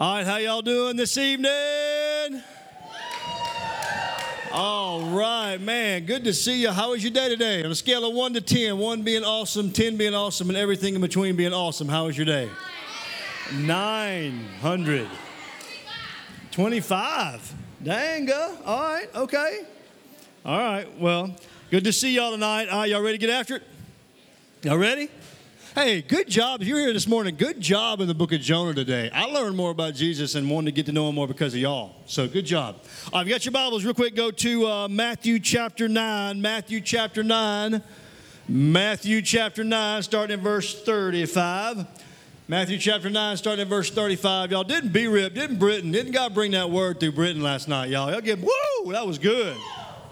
All right, how y'all doing this evening? All right, man. Good to see you. How was your day today? On a scale of 1 to 10, 1 being awesome, 10 being awesome, and everything in between being awesome, how was your day? 900. 25. Dang, all right, okay. All right, well, good to see y'all tonight. All right, y'all ready to get after it? Y'all ready? Hey, good job. If you're here this morning, good job in the book of Jonah today. I learned more about Jesus and wanted to get to know him more because of y'all. So good job. You got your Bibles, real quick, go to uh, Matthew chapter 9. Matthew chapter 9. Matthew chapter 9, starting in verse 35. Matthew chapter 9, starting in verse 35. Y'all didn't be ripped, didn't Britton, didn't God bring that word through Britton last night, y'all? Y'all get, woo, that was good.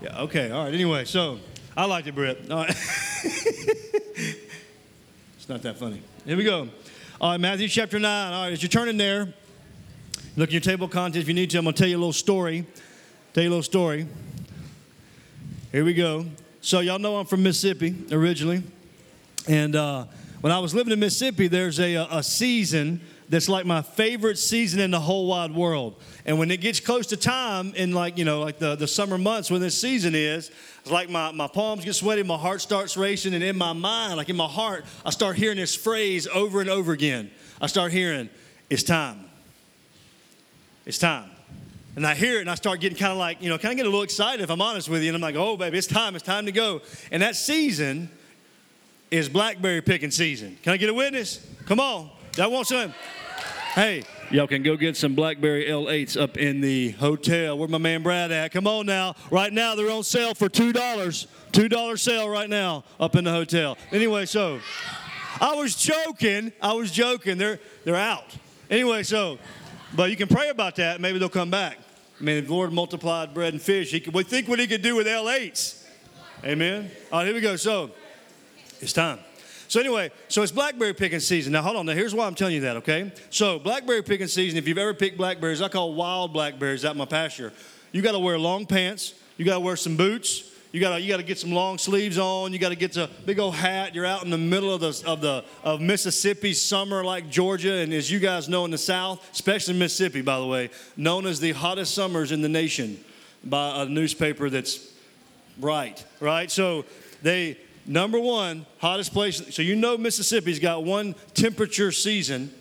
Yeah, okay, all right. Anyway, so I liked it, Brit. All right. It's not that funny. Here we go. All right, Matthew chapter 9. All right, as you're turning there, look at your table contents if you need to. I'm going to tell you a little story. Tell you a little story. Here we go. So, y'all know I'm from Mississippi originally. And uh, when I was living in Mississippi, there's a, a season that's like my favorite season in the whole wide world. And when it gets close to time in like, you know, like the, the summer months when this season is, it's like my, my palms get sweaty, my heart starts racing, and in my mind, like in my heart, I start hearing this phrase over and over again. I start hearing, it's time. It's time. And I hear it and I start getting kind of like, you know, kind of get a little excited if I'm honest with you. And I'm like, oh, baby, it's time. It's time to go. And that season is blackberry picking season. Can I get a witness? Come on. That wants some. Hey, y'all can go get some Blackberry L8s up in the hotel. Where my man Brad at? Come on now. Right now they're on sale for $2. $2 sale right now up in the hotel. Anyway, so I was joking. I was joking. They're they're out. Anyway, so but you can pray about that. Maybe they'll come back. I mean, the Lord multiplied bread and fish, he could we think what he could do with L8s. Amen. All right, here we go. So it's time. So anyway, so it's blackberry picking season. Now hold on. Now here's why I'm telling you that. Okay. So blackberry picking season. If you've ever picked blackberries, I call wild blackberries out in my pasture. You got to wear long pants. You got to wear some boots. You got to you got to get some long sleeves on. You got to get a big old hat. You're out in the middle of the of the of Mississippi summer like Georgia, and as you guys know in the South, especially Mississippi, by the way, known as the hottest summers in the nation by a newspaper that's right, right. So they Number one, hottest place. So you know Mississippi's got one temperature season.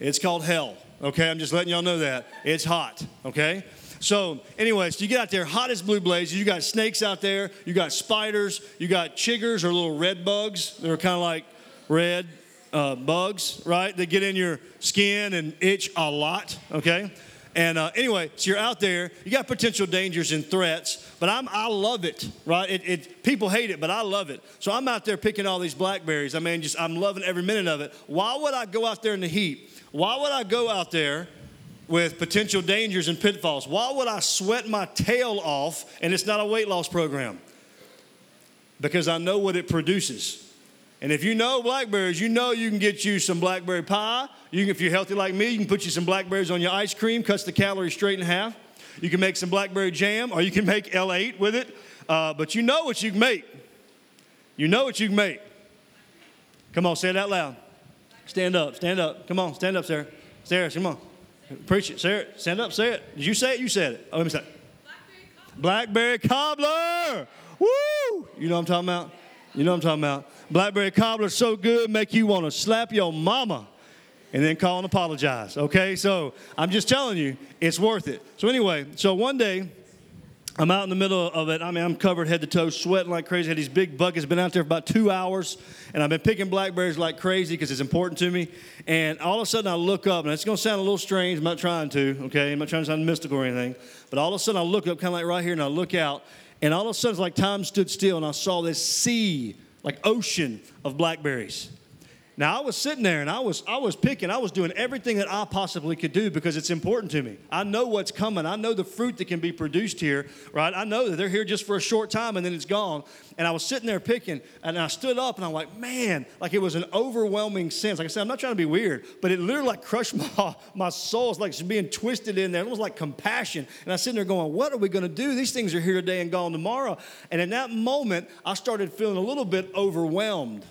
It's called hell. Okay, I'm just letting y'all know that. It's hot. Okay? So, anyways, you get out there, hottest blue blazes. You got snakes out there. You got spiders. You got chiggers or little red bugs. They're kind of like red uh, bugs, right? They get in your skin and itch a lot. Okay? And uh, anyway, so you're out there, you got potential dangers and threats, but I'm, I love it, right? It, it, people hate it, but I love it. So I'm out there picking all these blackberries. I mean, just I'm loving every minute of it. Why would I go out there in the heat? Why would I go out there with potential dangers and pitfalls? Why would I sweat my tail off and it's not a weight loss program? Because I know what it produces. And if you know blackberries, you know you can get you some blackberry pie. You can, if you're healthy like me, you can put you some blackberries on your ice cream, cuts the calories straight in half. You can make some blackberry jam, or you can make L8 with it. Uh, but you know what you can make. You know what you can make. Come on, say it out loud. Stand up, stand up. Come on, stand up, Sarah. Sarah, come on. Preach it. Sarah, stand up, say it. Did you say it? You said it. Oh, let me say it. Blackberry cobbler. Blackberry cobbler. Woo! You know what I'm talking about? You know what I'm talking about? Blackberry cobbler so good, make you want to slap your mama and then call and apologize. Okay, so I'm just telling you, it's worth it. So anyway, so one day. I'm out in the middle of it. I mean, I'm covered head to toe, sweating like crazy. I had these big buckets. Been out there for about two hours, and I've been picking blackberries like crazy because it's important to me. And all of a sudden, I look up, and it's going to sound a little strange. I'm not trying to, okay? I'm not trying to sound mystical or anything. But all of a sudden, I look up, kind of like right here, and I look out, and all of a sudden, like time stood still, and I saw this sea, like ocean of blackberries. Now I was sitting there and I was I was picking, I was doing everything that I possibly could do because it's important to me. I know what's coming. I know the fruit that can be produced here, right? I know that they're here just for a short time and then it's gone. And I was sitting there picking and I stood up and I'm like, man, like it was an overwhelming sense. Like I said, I'm not trying to be weird, but it literally like crushed my, my soul. It's like it's being twisted in there. It was like compassion. And I sitting there going, what are we to do? These things are here today and gone tomorrow. And in that moment, I started feeling a little bit overwhelmed.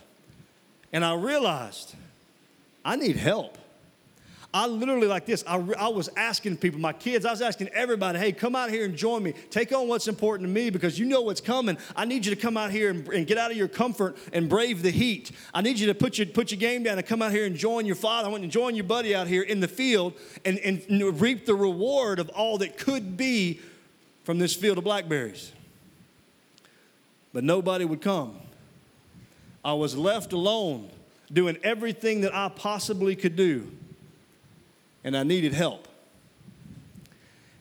And I realized I need help. I literally like this. I, I was asking people, my kids, I was asking everybody, hey, come out here and join me. Take on what's important to me because you know what's coming. I need you to come out here and, and get out of your comfort and brave the heat. I need you to put your, put your game down and come out here and join your father. I want you to join your buddy out here in the field and, and reap the reward of all that could be from this field of blackberries. But nobody would come. I was left alone doing everything that I possibly could do and I needed help.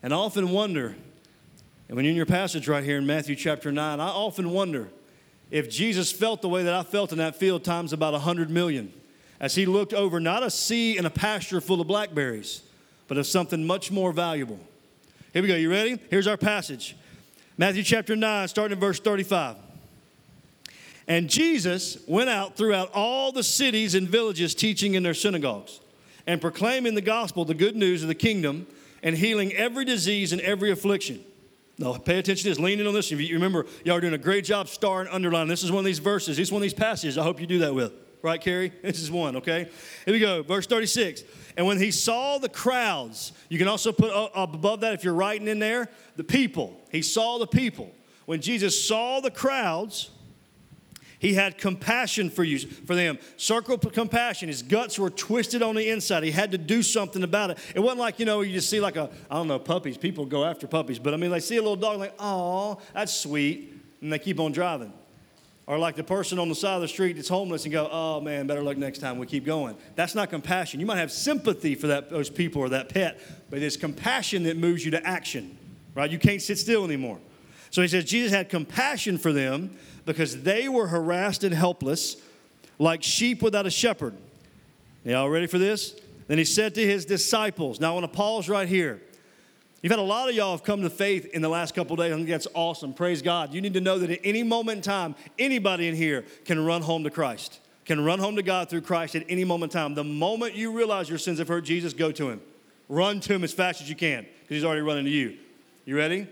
And I often wonder, and when you're in your passage right here in Matthew chapter 9, I often wonder if Jesus felt the way that I felt in that field times about 100 million as he looked over not a sea and a pasture full of blackberries, but of something much more valuable. Here we go. You ready? Here's our passage Matthew chapter 9, starting in verse 35. And Jesus went out throughout all the cities and villages teaching in their synagogues and proclaiming the gospel, the good news of the kingdom, and healing every disease and every affliction. Now, pay attention to this. Lean in on this. If you remember, y'all are doing a great job starring, underlining. This is one of these verses. This is one of these passages. I hope you do that with. Right, Carrie? This is one, okay? Here we go. Verse 36. And when he saw the crowds, you can also put up above that, if you're writing in there, the people. He saw the people. When Jesus saw the crowds, he had compassion for you, for them. Circle compassion. His guts were twisted on the inside. He had to do something about it. It wasn't like, you know, you just see like a, I don't know, puppies. People go after puppies, but I mean, they see a little dog like, oh, that's sweet, and they keep on driving. Or like the person on the side of the street that's homeless and go, oh man, better luck next time. We keep going. That's not compassion. You might have sympathy for that, those people or that pet, but it's compassion that moves you to action, right? You can't sit still anymore. So he says Jesus had compassion for them because they were harassed and helpless, like sheep without a shepherd. Y'all ready for this? Then he said to his disciples, Now I want to pause right here. You've had a lot of y'all have come to faith in the last couple days. I think that's awesome. Praise God. You need to know that at any moment in time, anybody in here can run home to Christ, can run home to God through Christ at any moment in time. The moment you realize your sins have hurt Jesus, go to Him. Run to Him as fast as you can because He's already running to you. You ready?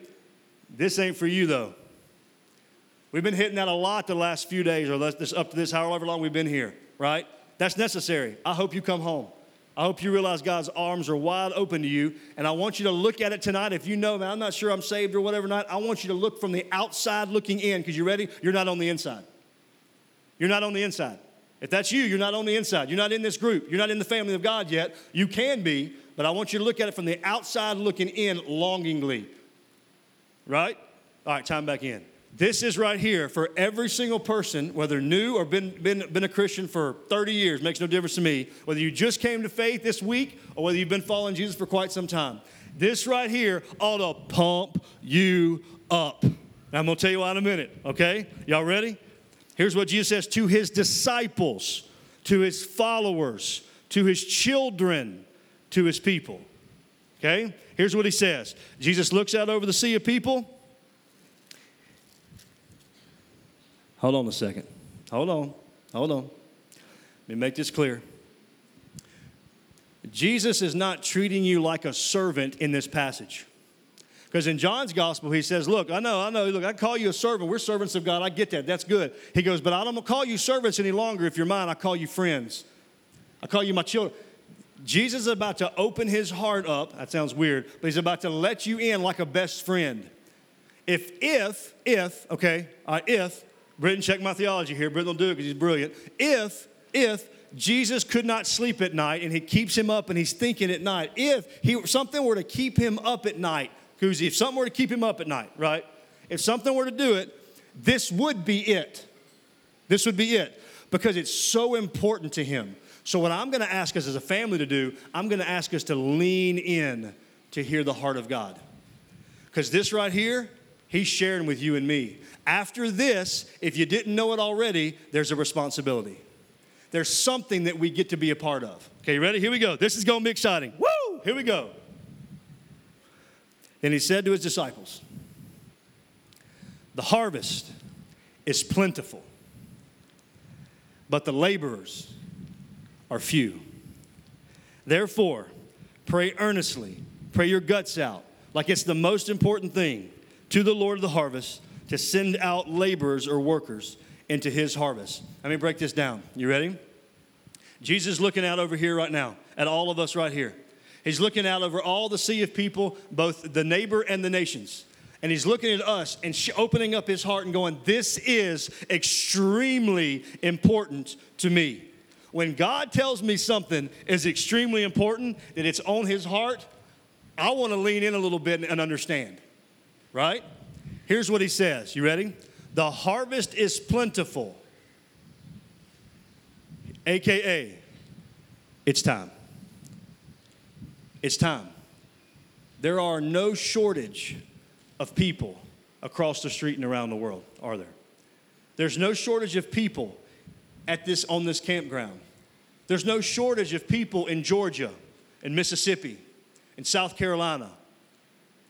This ain't for you though. We've been hitting that a lot the last few days, or this, up to this, however long we've been here, right? That's necessary. I hope you come home. I hope you realize God's arms are wide open to you. And I want you to look at it tonight. If you know, man, I'm not sure I'm saved or whatever not, I want you to look from the outside looking in because you ready? You're not on the inside. You're not on the inside. If that's you, you're not on the inside. You're not in this group. You're not in the family of God yet. You can be, but I want you to look at it from the outside looking in longingly. Right? All right, time back in. This is right here for every single person, whether new or been, been, been a Christian for 30 years, makes no difference to me. Whether you just came to faith this week or whether you've been following Jesus for quite some time. This right here ought to pump you up. I'm going to tell you why in a minute, okay? Y'all ready? Here's what Jesus says to his disciples, to his followers, to his children, to his people. Okay? Here's what he says Jesus looks out over the sea of people Hold on a second. Hold on. Hold on. Let me make this clear. Jesus is not treating you like a servant in this passage. Because in John's gospel, he says, Look, I know, I know, look, I call you a servant. We're servants of God. I get that. That's good. He goes, But I don't call you servants any longer. If you're mine, I call you friends. I call you my children. Jesus is about to open his heart up. That sounds weird, but he's about to let you in like a best friend. If, if, if, okay, uh, if Britton, check my theology here. Britton will do it because he's brilliant. If, if Jesus could not sleep at night and he keeps him up and he's thinking at night, if he, something were to keep him up at night, Koozie, if something were to keep him up at night, right? If something were to do it, this would be it. This would be it because it's so important to him. So, what I'm going to ask us as a family to do, I'm going to ask us to lean in to hear the heart of God. Because this right here, he's sharing with you and me. After this, if you didn't know it already, there's a responsibility. There's something that we get to be a part of. Okay, you ready? Here we go. This is going to be exciting. Woo! Here we go. And he said to his disciples, The harvest is plentiful, but the laborers are few. Therefore, pray earnestly, pray your guts out, like it's the most important thing to the Lord of the harvest to send out laborers or workers into his harvest. Let me break this down. You ready? Jesus looking out over here right now at all of us right here. He's looking out over all the sea of people, both the neighbor and the nations. And he's looking at us and sh- opening up his heart and going, This is extremely important to me. When God tells me something is extremely important, that it's on his heart, I want to lean in a little bit and understand, right? Here's what he says. You ready? The harvest is plentiful, AKA, it's time. It's time. There are no shortage of people across the street and around the world, are there? There's no shortage of people at this on this campground. There's no shortage of people in Georgia, in Mississippi, in South Carolina,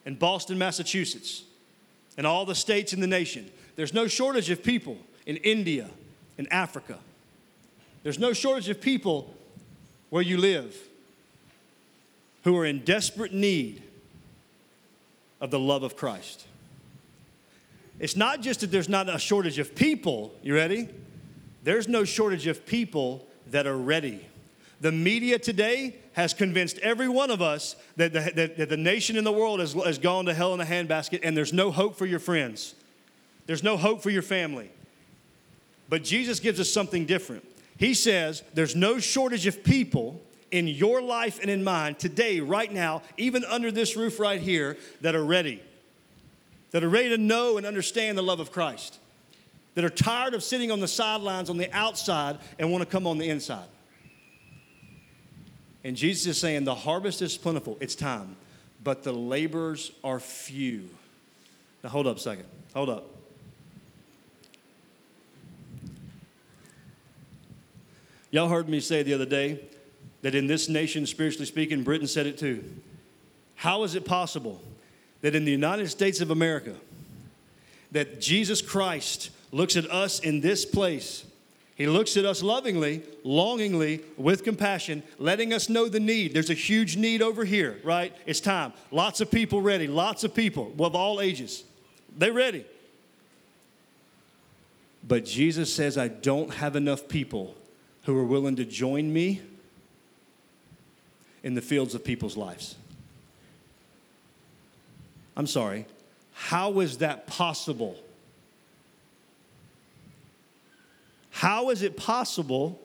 in Boston, Massachusetts, and all the states in the nation. There's no shortage of people in India, in Africa. There's no shortage of people where you live who are in desperate need of the love of Christ. It's not just that there's not a shortage of people, you ready? There's no shortage of people that are ready. The media today has convinced every one of us that the, that, that the nation in the world has, has gone to hell in a handbasket and there's no hope for your friends. There's no hope for your family. But Jesus gives us something different. He says there's no shortage of people in your life and in mine today, right now, even under this roof right here, that are ready, that are ready to know and understand the love of Christ, that are tired of sitting on the sidelines on the outside and want to come on the inside. And Jesus is saying, The harvest is plentiful, it's time, but the laborers are few. Now, hold up a second. Hold up. Y'all heard me say the other day that in this nation, spiritually speaking, Britton said it too. How is it possible that in the United States of America, that Jesus Christ looks at us in this place he looks at us lovingly, longingly, with compassion, letting us know the need. There's a huge need over here, right? It's time. Lots of people ready, lots of people of all ages. They're ready. But Jesus says, I don't have enough people who are willing to join me in the fields of people's lives. I'm sorry. How is that possible? How is it possible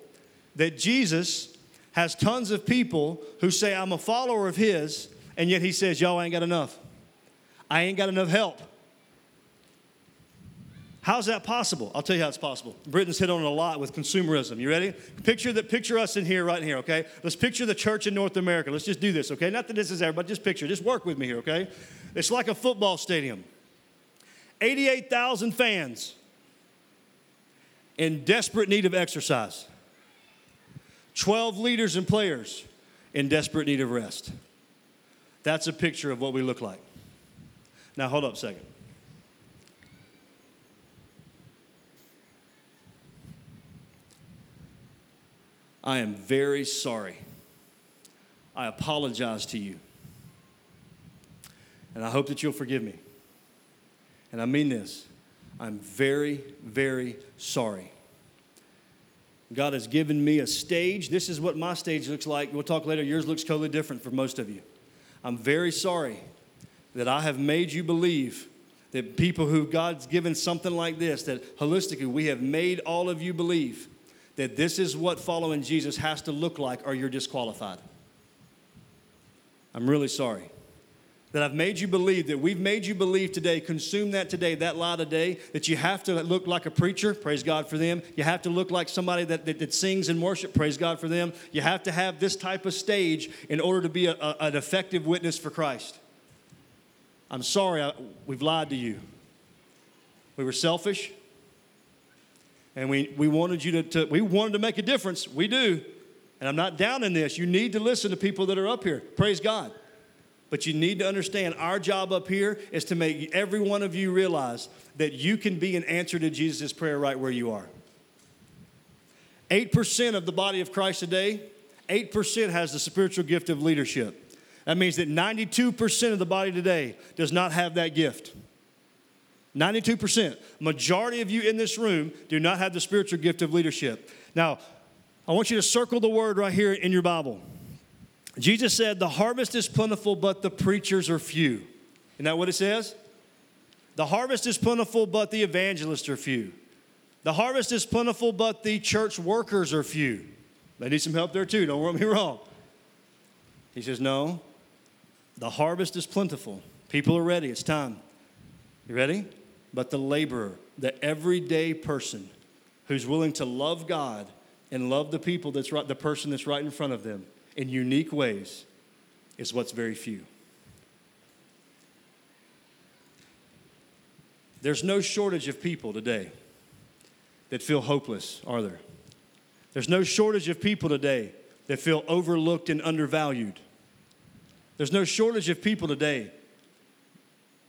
that Jesus has tons of people who say, I'm a follower of his, and yet he says, Y'all ain't got enough? I ain't got enough help. How's that possible? I'll tell you how it's possible. Britton's hit on it a lot with consumerism. You ready? Picture that. Picture us in here, right in here. Okay. Let's picture the church in North America. Let's just do this. Okay. Not that this is everybody. Just picture. Just work with me here. Okay. It's like a football stadium. Eighty-eight thousand fans in desperate need of exercise. 12 leaders and players in desperate need of rest. That's a picture of what we look like. Now, hold up a second. I am very sorry. I apologize to you. And I hope that you'll forgive me. And I mean this. I'm very, very sorry. God has given me a stage. This is what my stage looks like. We'll talk later. Yours looks totally different for most of you. I'm very sorry that I have made you believe that people who God's given something like this, that holistically we have made all of you believe that this is what following Jesus has to look like or you're disqualified. I'm really sorry that I've made you believe, that we've made you believe today, consume that today, that lie today, that you have to look like a preacher, praise God for them. You have to look like somebody that, that, that sings and worship, praise God for them. You have to have this type of stage in order to be a, a, an effective witness for Christ. I'm sorry, I, we've lied to you. We were selfish, and we, we wanted you to, to, we wanted to make a difference. We do. And I'm not down in this. You need to listen to people that are up here. Praise God. But you need to understand our job up here is to make every one of you realize that you can be an answer to Jesus' prayer right where you are. 8% of the body of Christ today, 8% has the spiritual gift of leadership. That means that 92% of the body today does not have that gift. 92%. Majority of you in this room do not have the spiritual gift of leadership. Now, I want you to circle the word right here in your Bible. Jesus said, The harvest is plentiful, but the preachers are few. Isn't that what it says? The harvest is plentiful, but the evangelists are few. The harvest is plentiful, but the church workers are few. They need some help there too, don't get me wrong. He says, No, the harvest is plentiful. People are ready, it's time. You ready? But the laborer, the everyday person who's willing to love God and love the people that's right, the person that's right in front of them in unique ways, is what's very few. There's no shortage of people today that feel hopeless, are there? There's no shortage of people today that feel overlooked and undervalued. There's no shortage of people today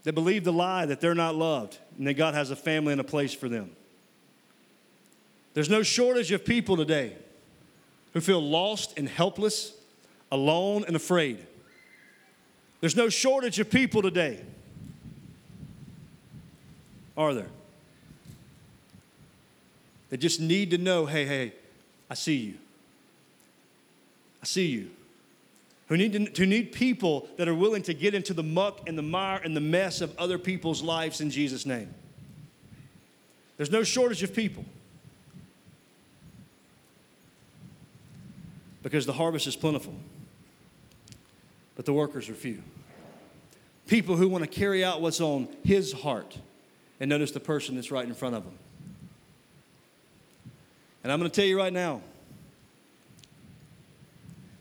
that believe the lie that they're not loved and that God has a family and a place for them. There's no shortage of people today who feel lost and helpless, alone and afraid. There's no shortage of people today. Are there? They just need to know hey, hey, I see you. I see you. Who need, to, who need people that are willing to get into the muck and the mire and the mess of other people's lives in Jesus' name. There's no shortage of people. Because the harvest is plentiful, but the workers are few. People who want to carry out what's on his heart. And notice the person that's right in front of them. And I'm going to tell you right now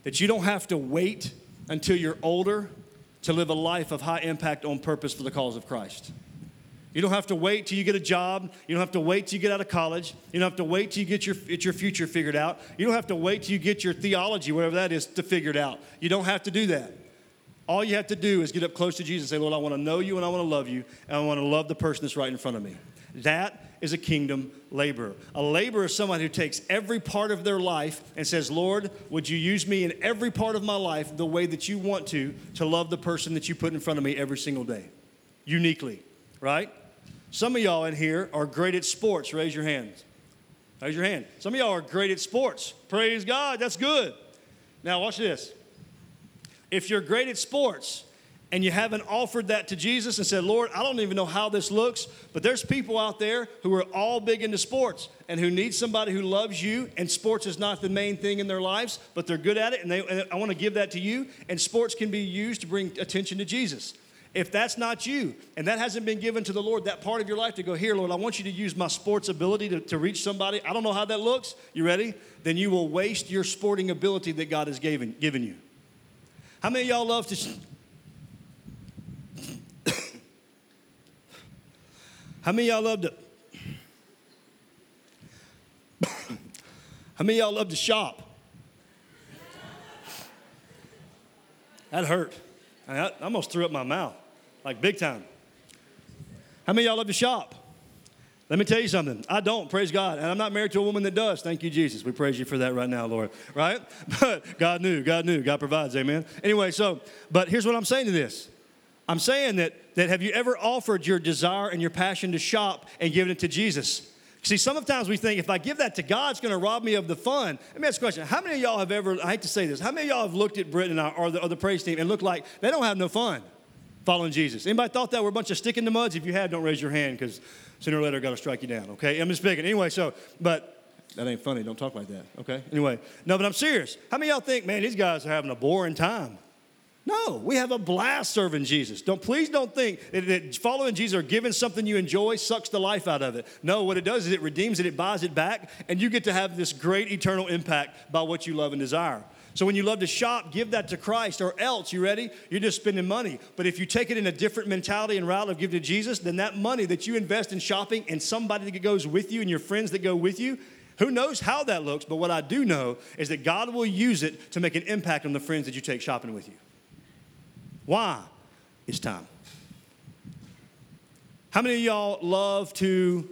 that you don't have to wait until you're older to live a life of high impact on purpose for the cause of Christ. You don't have to wait till you get a job. You don't have to wait till you get out of college. You don't have to wait till you get your, get your future figured out. You don't have to wait till you get your theology, whatever that is, to figure it out. You don't have to do that. All you have to do is get up close to Jesus and say, Lord, I want to know you and I want to love you, and I want to love the person that's right in front of me. That is a kingdom laborer. A laborer is someone who takes every part of their life and says, Lord, would you use me in every part of my life the way that you want to, to love the person that you put in front of me every single day, uniquely, right? Some of y'all in here are great at sports. Raise your hands. Raise your hand. Some of y'all are great at sports. Praise God, that's good. Now, watch this. If you're great at sports, and you haven't offered that to Jesus and said, Lord, I don't even know how this looks, but there's people out there who are all big into sports and who need somebody who loves you, and sports is not the main thing in their lives, but they're good at it, and, they, and I want to give that to you, and sports can be used to bring attention to Jesus. If that's not you, and that hasn't been given to the Lord, that part of your life to go, here, Lord, I want you to use my sports ability to, to reach somebody. I don't know how that looks. You ready? Then you will waste your sporting ability that God has given, given you. How many y'all love to shop? How many y'all love to? How many y'all love to shop? That hurt. I almost threw up my mouth, like big time. How many y'all love to shop? Let me tell you something. I don't, praise God. And I'm not married to a woman that does. Thank you, Jesus. We praise you for that right now, Lord. Right? But God knew, God knew, God provides, amen. Anyway, so, but here's what I'm saying to this I'm saying that, that have you ever offered your desire and your passion to shop and given it to Jesus? See, sometimes we think if I give that to God, it's going to rob me of the fun. Let me ask a question. How many of y'all have ever, I hate to say this, how many of y'all have looked at Britton or the, or the praise team and looked like they don't have no fun following Jesus? Anybody thought that we're a bunch of stick in the muds? If you have, don't raise your hand because sooner or later I got to strike you down, okay? I'm just picking. Anyway, so, but that ain't funny. Don't talk like that, okay? Anyway, no, but I'm serious. How many y'all think, man, these guys are having a boring time? No, we have a blast serving Jesus. Don't please don't think that, that, following Jesus or giving something you enjoy sucks the life out of it. No, what it does is it redeems it, it buys it back, and you get to have this great eternal impact by what you love and desire. So when you love to shop, give that to Christ, or else, you ready? You're just spending money. But if you take it in a different mentality and route of give to Jesus, then that money that you invest in shopping and somebody that goes with you and your friends that go with you, who knows how that looks, but what I do know is that God will use it to make an impact on the friends that you take shopping with you. Why? It's time. How many of y'all love to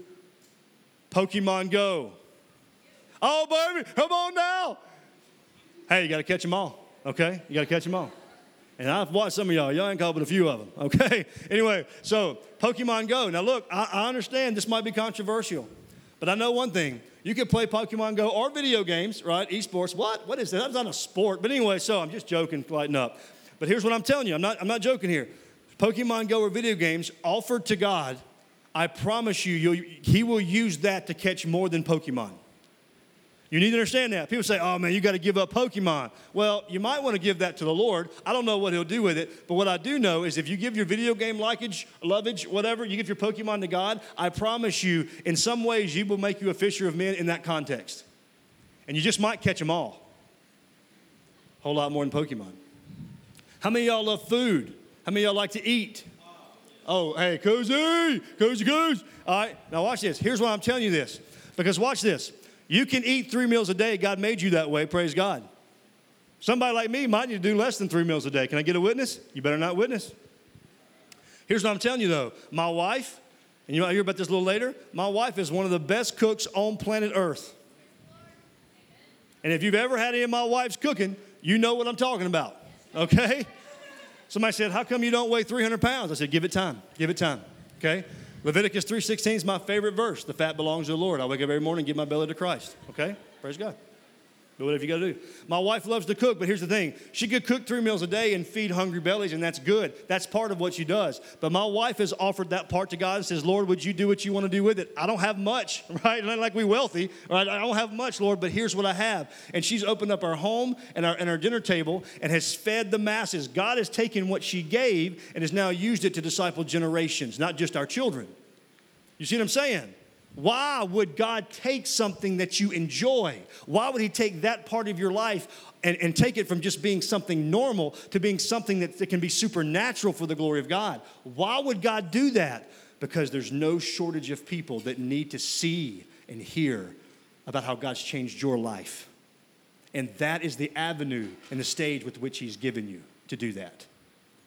Pokemon Go? Oh, baby, come on now. Hey, you got to catch them all, okay? You got to catch them all. And I've watched some of y'all. Y'all ain't called but a few of them, okay? Anyway, so Pokemon Go. Now, look, I, I understand this might be controversial, but I know one thing You can play Pokemon Go or video games, right? Esports. What? What is that? That's not a sport. But anyway, so I'm just joking, lighten up. But here's what I'm telling you. I'm not, I'm not joking here. Pokemon Go or video games offered to God, I promise you, He will use that to catch more than Pokemon. You need to understand that. People say, oh man, you got to give up Pokemon. Well, you might want to give that to the Lord. I don't know what he'll do with it, but what I do know is if you give your video game likage, lovage, whatever, you give your Pokemon to God, I promise you, in some ways, He will make you a fisher of men in that context. And you just might catch them all. A whole lot more than Pokemon. How many y'all love food? How many y'all like to eat? Oh, hey, cozy, cozy cozy. All right, now watch this. Here's why I'm telling you this. Because watch this. You can eat three meals a day. God made you that way. Praise God. Somebody like me might need to do less than three meals a day. Can I get a witness? You better not witness. Here's what I'm telling you though. My wife, and you'll hear about this a little later, my wife is one of the best cooks on planet Earth. And if you've ever had any of my wife's cooking, you know what I'm talking about. Okay? Somebody said, How come you don't weigh 300 pounds? I said, Give it time. Give it time. Okay? Leviticus 3.16 is my favorite verse. The fat belongs to the Lord. I wake up every morning and give my belly to Christ. Okay? Praise God. Do whatever you got to do. My wife loves to cook, but here's the thing. She could cook three meals a day and feed hungry bellies, and that's good. That's part of what she does. But my wife has offered that part to God and says, Lord, would you do what you want to do with it? I don't have much, right? Not like we wealthy, right? I don't have much, Lord, but here's what I have. And she's opened up our home and our, and our dinner table and has fed the masses. God has taken what she gave and has now used it to disciple generations, not just our children. You see what I'm saying? Why would God take something that you enjoy? Why would He take that part of your life and, and take it from just being something normal to being something that, that can be supernatural for the glory of God? Why would God do that? Because there's no shortage of people that need to see and hear about how God's changed your life. And that is the avenue and the stage with which He's given you to do that,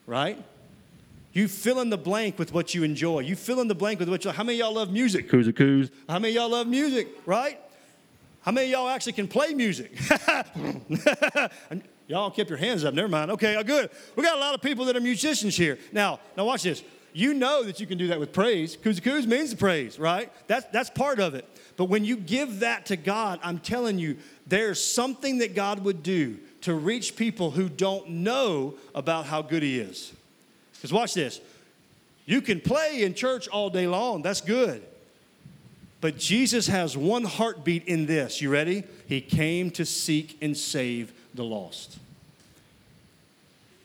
right? You fill in the blank with what you enjoy. You fill in the blank with what you How many y'all love music? Coos coos. How many y'all love music, right? How many y'all actually can play music? y'all kept your hands up. Never mind. Okay, uh, good. We got a lot of people that are musicians here. Now, now watch this. You know that you can do that with praise. Coos coos means praise, right? That's, that's part of it. But when you give that to God, I'm telling you, there's something that God would do to reach people who don't know about how good He is. Because watch this. You can play in church all day long, that's good. But Jesus has one heartbeat in this. You ready? He came to seek and save the lost.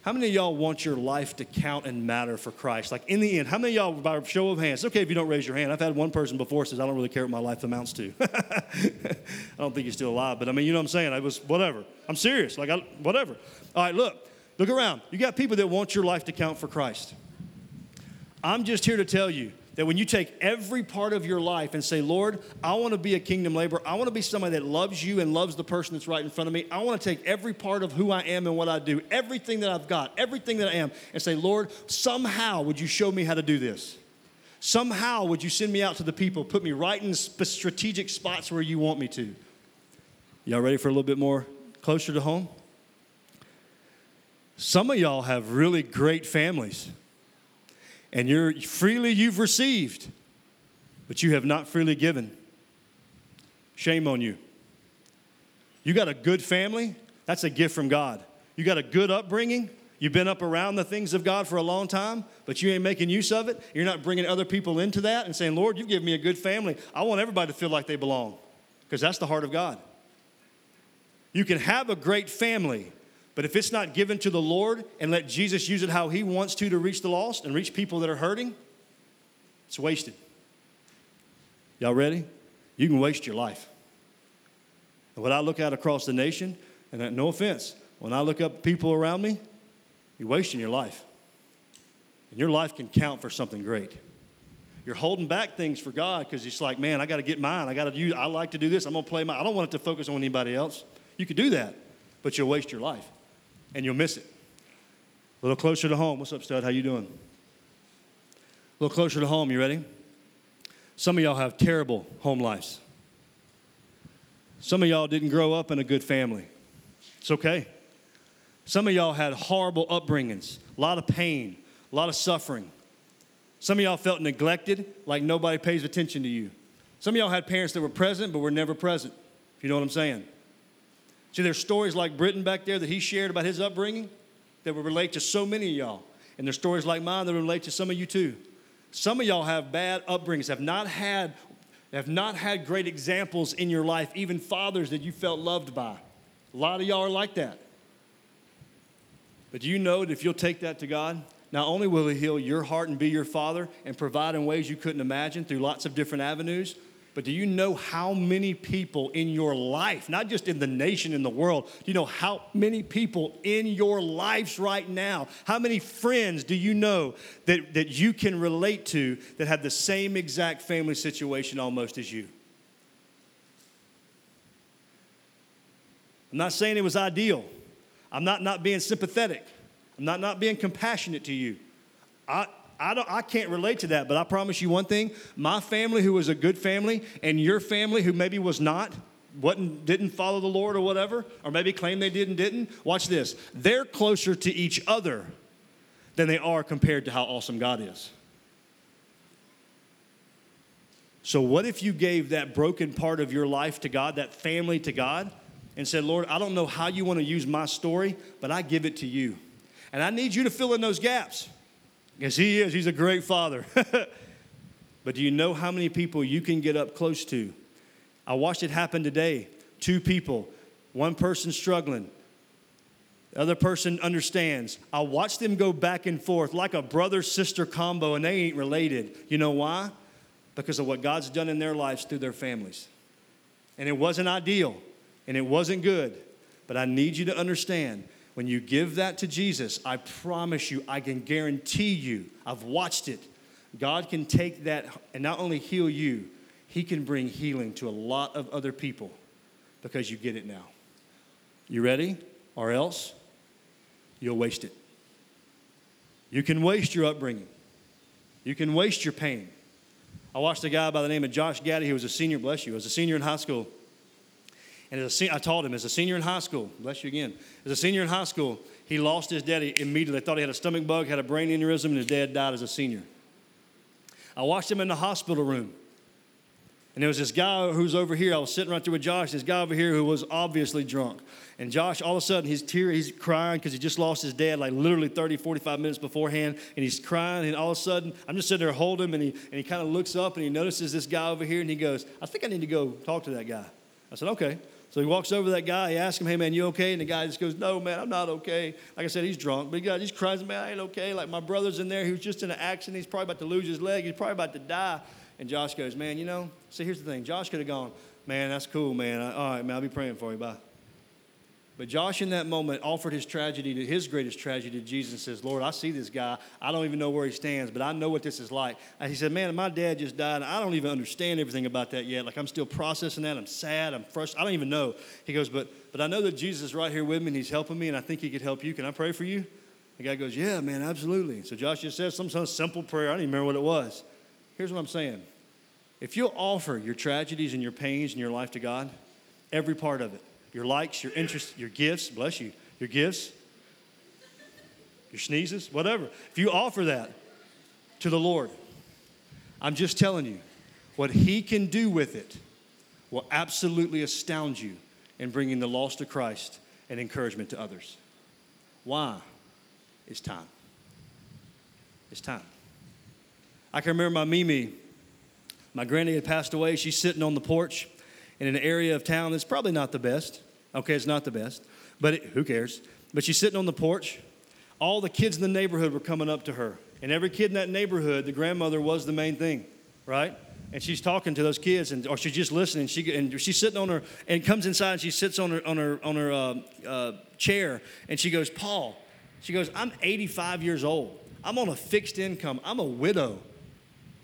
How many of y'all want your life to count and matter for Christ? Like in the end, how many of y'all, by show of hands, okay if you don't raise your hand. I've had one person before says, I don't really care what my life amounts to. I don't think he's still alive, but I mean, you know what I'm saying? I was, whatever. I'm serious. Like, I, whatever. All right, look. Look around. You got people that want your life to count for Christ. I'm just here to tell you that when you take every part of your life and say, Lord, I want to be a kingdom laborer. I want to be somebody that loves you and loves the person that's right in front of me. I want to take every part of who I am and what I do, everything that I've got, everything that I am, and say, Lord, somehow would you show me how to do this? Somehow would you send me out to the people, put me right in strategic spots where you want me to? Y'all ready for a little bit more closer to home? Some of y'all have really great families, and you're freely you've received, but you have not freely given. Shame on you. You got a good family, that's a gift from God. You got a good upbringing, you've been up around the things of God for a long time, but you ain't making use of it. You're not bringing other people into that and saying, Lord, you give me a good family. I want everybody to feel like they belong, because that's the heart of God. You can have a great family but if it's not given to the Lord and let Jesus use it how He wants to to reach the lost and reach people that are hurting, it's wasted. Y'all ready? You can waste your life. And when I look out across the nation, and no offense, when I look up people around me, you're wasting your life. And your life can count for something great. You're holding back things for God because it's like, man, I got to get mine. I got to use. I like to do this. I'm gonna play my. I don't want it to focus on anybody else. You could do that, but you'll waste your life and you'll miss it. A little closer to home. What's up, stud? How you doing? A little closer to home. You ready? Some of y'all have terrible home lives. Some of y'all didn't grow up in a good family. It's okay. Some of y'all had horrible upbringings, a lot of pain, a lot of suffering. Some of y'all felt neglected, like nobody pays attention to you. Some of y'all had parents that were present but were never present, if you know what I'm saying. See, there's stories like Britton back there that he shared about his upbringing that would relate to so many of y'all. And there's stories like mine that relate to some of you too. Some of y'all have bad upbringings, have not had, have not had great examples in your life, even fathers that you felt loved by. A lot of y'all are like that. But you know that if you'll take that to God, not only will He heal your heart and be your Father and provide in ways you couldn't imagine through lots of different avenues, but do you know how many people in your life, not just in the nation, in the world, do you know how many people in your lives right now, how many friends do you know that, that you can relate to that have the same exact family situation almost as you? I'm not saying it was ideal. I'm not not being sympathetic. I'm not not being compassionate to you. I, I, don't, I can't relate to that, but I promise you one thing my family, who was a good family, and your family, who maybe was not, wasn't, didn't follow the Lord or whatever, or maybe claim they did and didn't, watch this. They're closer to each other than they are compared to how awesome God is. So, what if you gave that broken part of your life to God, that family to God, and said, Lord, I don't know how you want to use my story, but I give it to you. And I need you to fill in those gaps. Because He is, He's a great Father. but do you know how many people you can get up close to? I watched it happen today. Two people, one person struggling, the other person understands. I watched them go back and forth like a brother sister combo, and they ain't related. You know why? Because of what God's done in their lives through their families. And it wasn't ideal and it wasn't good. But I need you to understand when you give that to Jesus, I promise you, I can guarantee you, I've watched it. God can take that and not only heal you, He can bring healing to a lot of other people because you get it now. You ready? Or else you'll waste it. You can waste your upbringing, you can waste your pain. I watched a guy by the name of Josh Gaddy who was a senior, bless you, was a senior in high school. And as a, I taught him as a senior in high school, bless you again, as a senior in high school, he lost his daddy immediately. Thought he had a stomach bug, had a brain aneurysm, and his dad died as a senior. I watched him in the hospital room. And there was this guy who's over here. I was sitting right there with Josh, this guy over here who was obviously drunk. And Josh, all of a sudden, he's teary, he's crying because he just lost his dad like literally 30, 45 minutes beforehand. And he's crying. And all of a sudden, I'm just sitting there holding him. And he, and he kind of looks up and he notices this guy over here. And he goes, I think I need to go talk to that guy. I said, okay. So he walks over to that guy. He asks him, "Hey man, you okay?" And the guy just goes, "No man, I'm not okay." Like I said, he's drunk, but he got, he's crying, "Man, I ain't okay." Like my brother's in there. He was just in an accident. He's probably about to lose his leg. He's probably about to die. And Josh goes, "Man, you know." See, here's the thing. Josh could have gone, "Man, that's cool, man. All right, man. I'll be praying for you. Bye." But Josh, in that moment, offered his tragedy to his greatest tragedy to Jesus and says, Lord, I see this guy. I don't even know where he stands, but I know what this is like. And he said, Man, my dad just died, and I don't even understand everything about that yet. Like, I'm still processing that. I'm sad. I'm frustrated. I don't even know. He goes, But but I know that Jesus is right here with me, and he's helping me, and I think he could help you. Can I pray for you? The guy goes, Yeah, man, absolutely. So Josh just says some, some simple prayer. I don't even remember what it was. Here's what I'm saying. If you'll offer your tragedies and your pains in your life to God, every part of it, your likes, your interests, your gifts, bless you, your gifts, your sneezes, whatever. If you offer that to the Lord, I'm just telling you, what He can do with it will absolutely astound you in bringing the lost to Christ and encouragement to others. Why? It's time. It's time. I can remember my Mimi. My granny had passed away. She's sitting on the porch in an area of town that's probably not the best. Okay, it's not the best, but it, who cares? But she's sitting on the porch. All the kids in the neighborhood were coming up to her. And every kid in that neighborhood, the grandmother was the main thing, right? And she's talking to those kids, and or she's just listening. She and she's sitting on her and comes inside. and She sits on her on her on her uh, uh, chair, and she goes, "Paul," she goes, "I'm 85 years old. I'm on a fixed income. I'm a widow.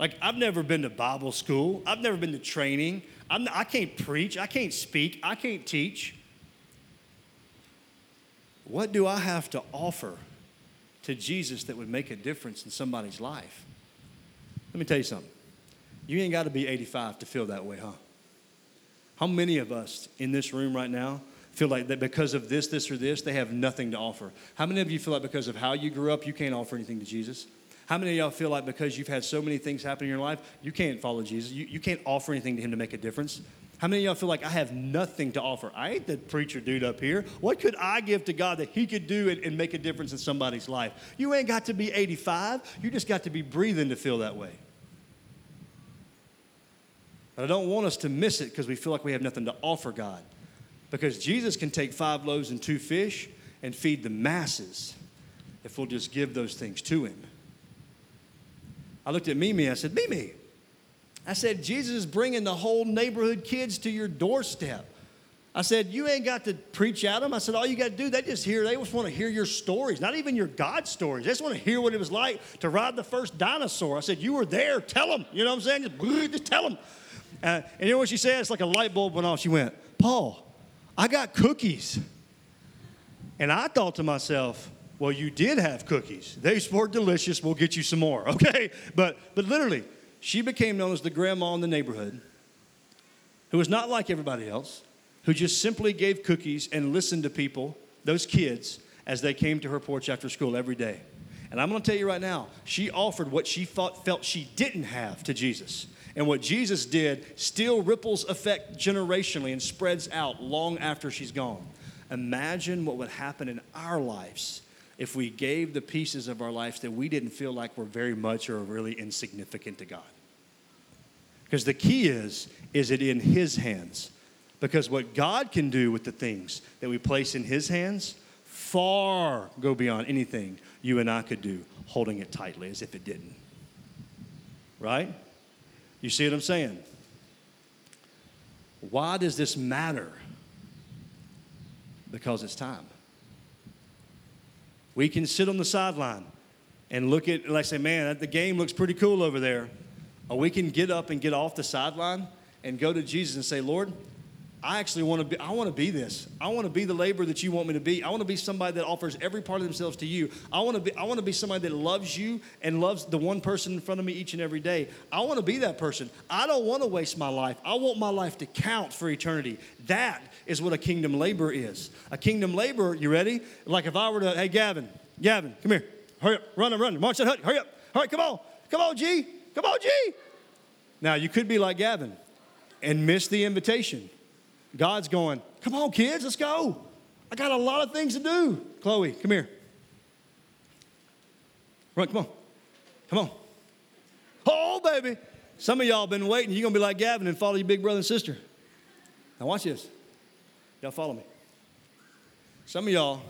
Like I've never been to Bible school. I've never been to training. I'm, I can't preach. I can't speak. I can't teach. What do I have to offer to Jesus that would make a difference in somebody's life? Let me tell you something. You ain't got to be 85 to feel that way, huh? How many of us in this room right now feel like that because of this, this, or this, they have nothing to offer? How many of you feel like because of how you grew up, you can't offer anything to Jesus? How many of y'all feel like because you've had so many things happen in your life, you can't follow Jesus? You, you can't offer anything to him to make a difference? How many of y'all feel like I have nothing to offer? I ain't the preacher dude up here. What could I give to God that he could do and, and make a difference in somebody's life? You ain't got to be 85. You just got to be breathing to feel that way. But I don't want us to miss it because we feel like we have nothing to offer God. Because Jesus can take five loaves and two fish and feed the masses if we'll just give those things to him. I looked at Mimi, I said, Mimi, I said, Jesus is bringing the whole neighborhood kids to your doorstep. I said, You ain't got to preach at them. I said, All you got to do, they just hear, they just want to hear your stories, not even your God stories. They just want to hear what it was like to ride the first dinosaur. I said, You were there, tell them. You know what I'm saying? Just, just tell them. Uh, and you know what she said? It's like a light bulb went off. She went, Paul, I got cookies. And I thought to myself, well, you did have cookies. They were delicious. We'll get you some more, okay? But, but literally, she became known as the grandma in the neighborhood who was not like everybody else, who just simply gave cookies and listened to people, those kids, as they came to her porch after school every day. And I'm going to tell you right now, she offered what she thought felt she didn't have to Jesus. And what Jesus did still ripples effect generationally and spreads out long after she's gone. Imagine what would happen in our lives if we gave the pieces of our lives that we didn't feel like were very much or really insignificant to God. Because the key is, is it in His hands? Because what God can do with the things that we place in His hands far go beyond anything you and I could do holding it tightly as if it didn't. Right? You see what I'm saying? Why does this matter? Because it's time. We can sit on the sideline and look at, like, say, man, the game looks pretty cool over there. Or we can get up and get off the sideline and go to Jesus and say, Lord, I actually want to be, I want to be this. I want to be the laborer that you want me to be. I want to be somebody that offers every part of themselves to you. I want to be, I want to be somebody that loves you and loves the one person in front of me each and every day. I want to be that person. I don't want to waste my life. I want my life to count for eternity. That is what a kingdom laborer is. A kingdom laborer, you ready? Like if I were to, hey, Gavin, Gavin, come here. Hurry up, run, run, march that hut, hurry up. All right, come on, come on, G, come on, G. Now, you could be like Gavin and miss the invitation. God's going, come on, kids, let's go. I got a lot of things to do. Chloe, come here. Run, come on. Come on. Oh, baby. Some of y'all been waiting. You're going to be like Gavin and follow your big brother and sister. Now, watch this. Y'all follow me. Some of y'all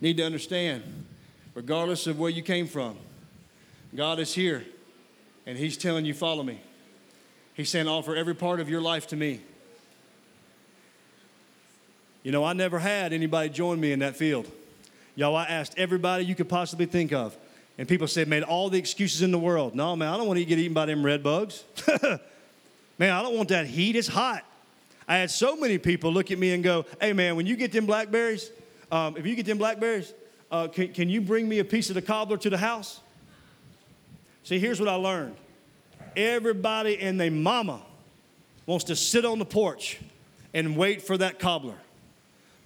need to understand, regardless of where you came from, God is here and He's telling you, follow me. He's saying, offer every part of your life to me. You know, I never had anybody join me in that field. Y'all, I asked everybody you could possibly think of. And people said, made all the excuses in the world. No, man, I don't want to get eaten by them red bugs. man, I don't want that heat. It's hot. I had so many people look at me and go, hey, man, when you get them blackberries, um, if you get them blackberries, uh, can, can you bring me a piece of the cobbler to the house? See, here's what I learned everybody and their mama wants to sit on the porch and wait for that cobbler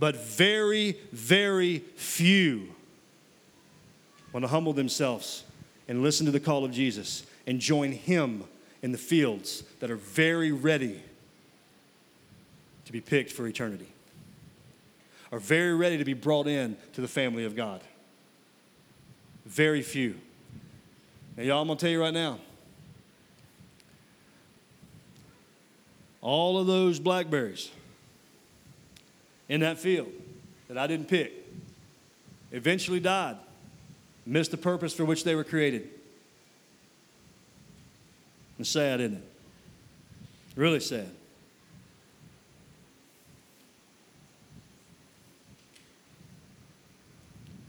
but very, very few want to humble themselves and listen to the call of Jesus and join Him in the fields that are very ready to be picked for eternity, are very ready to be brought in to the family of God. Very few. Now, y'all, I'm going to tell you right now. All of those blackberries in that field that I didn't pick eventually died, missed the purpose for which they were created. It's sad, isn't it? Really sad.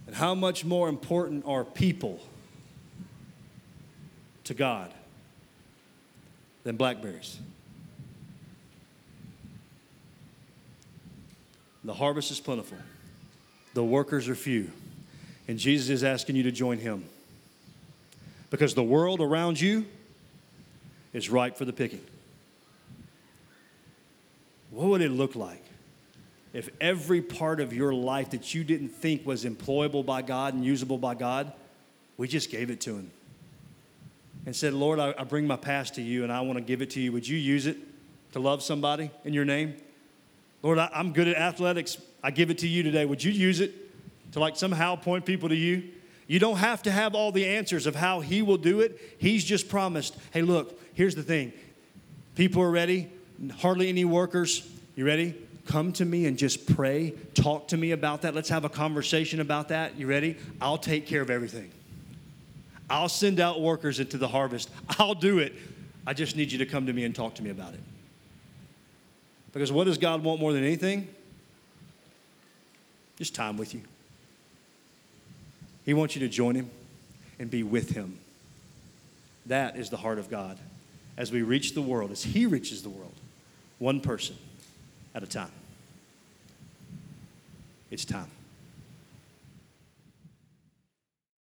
And how much more important are people to God than blackberries? The harvest is plentiful, the workers are few. And Jesus is asking you to join him. Because the world around you is ripe for the picking. What would it look like if every part of your life that you didn't think was employable by God and usable by God, we just gave it to Him? and said, Lord, I, bring my past to you and I want to give it to you. Would you use it to love somebody in your name? Lord, I, I'm good at athletics. I give it to you today. Would you use it to like somehow point people to you? You don't have to have all the answers of how He will do it. He's just promised, hey, look, here's the thing. People are ready, hardly any workers. You ready? Come to me and just pray. Talk to me about that. Let's have a conversation about that. You ready? I'll take care of everything. I'll send out workers into the harvest. I'll do it. I just need you to come to me and talk to me about it. Because what does God want more than anything? Just time with you. He wants you to join Him and be with Him. That is the heart of God as we reach the world, as He reaches the world, one person at a time. It's time.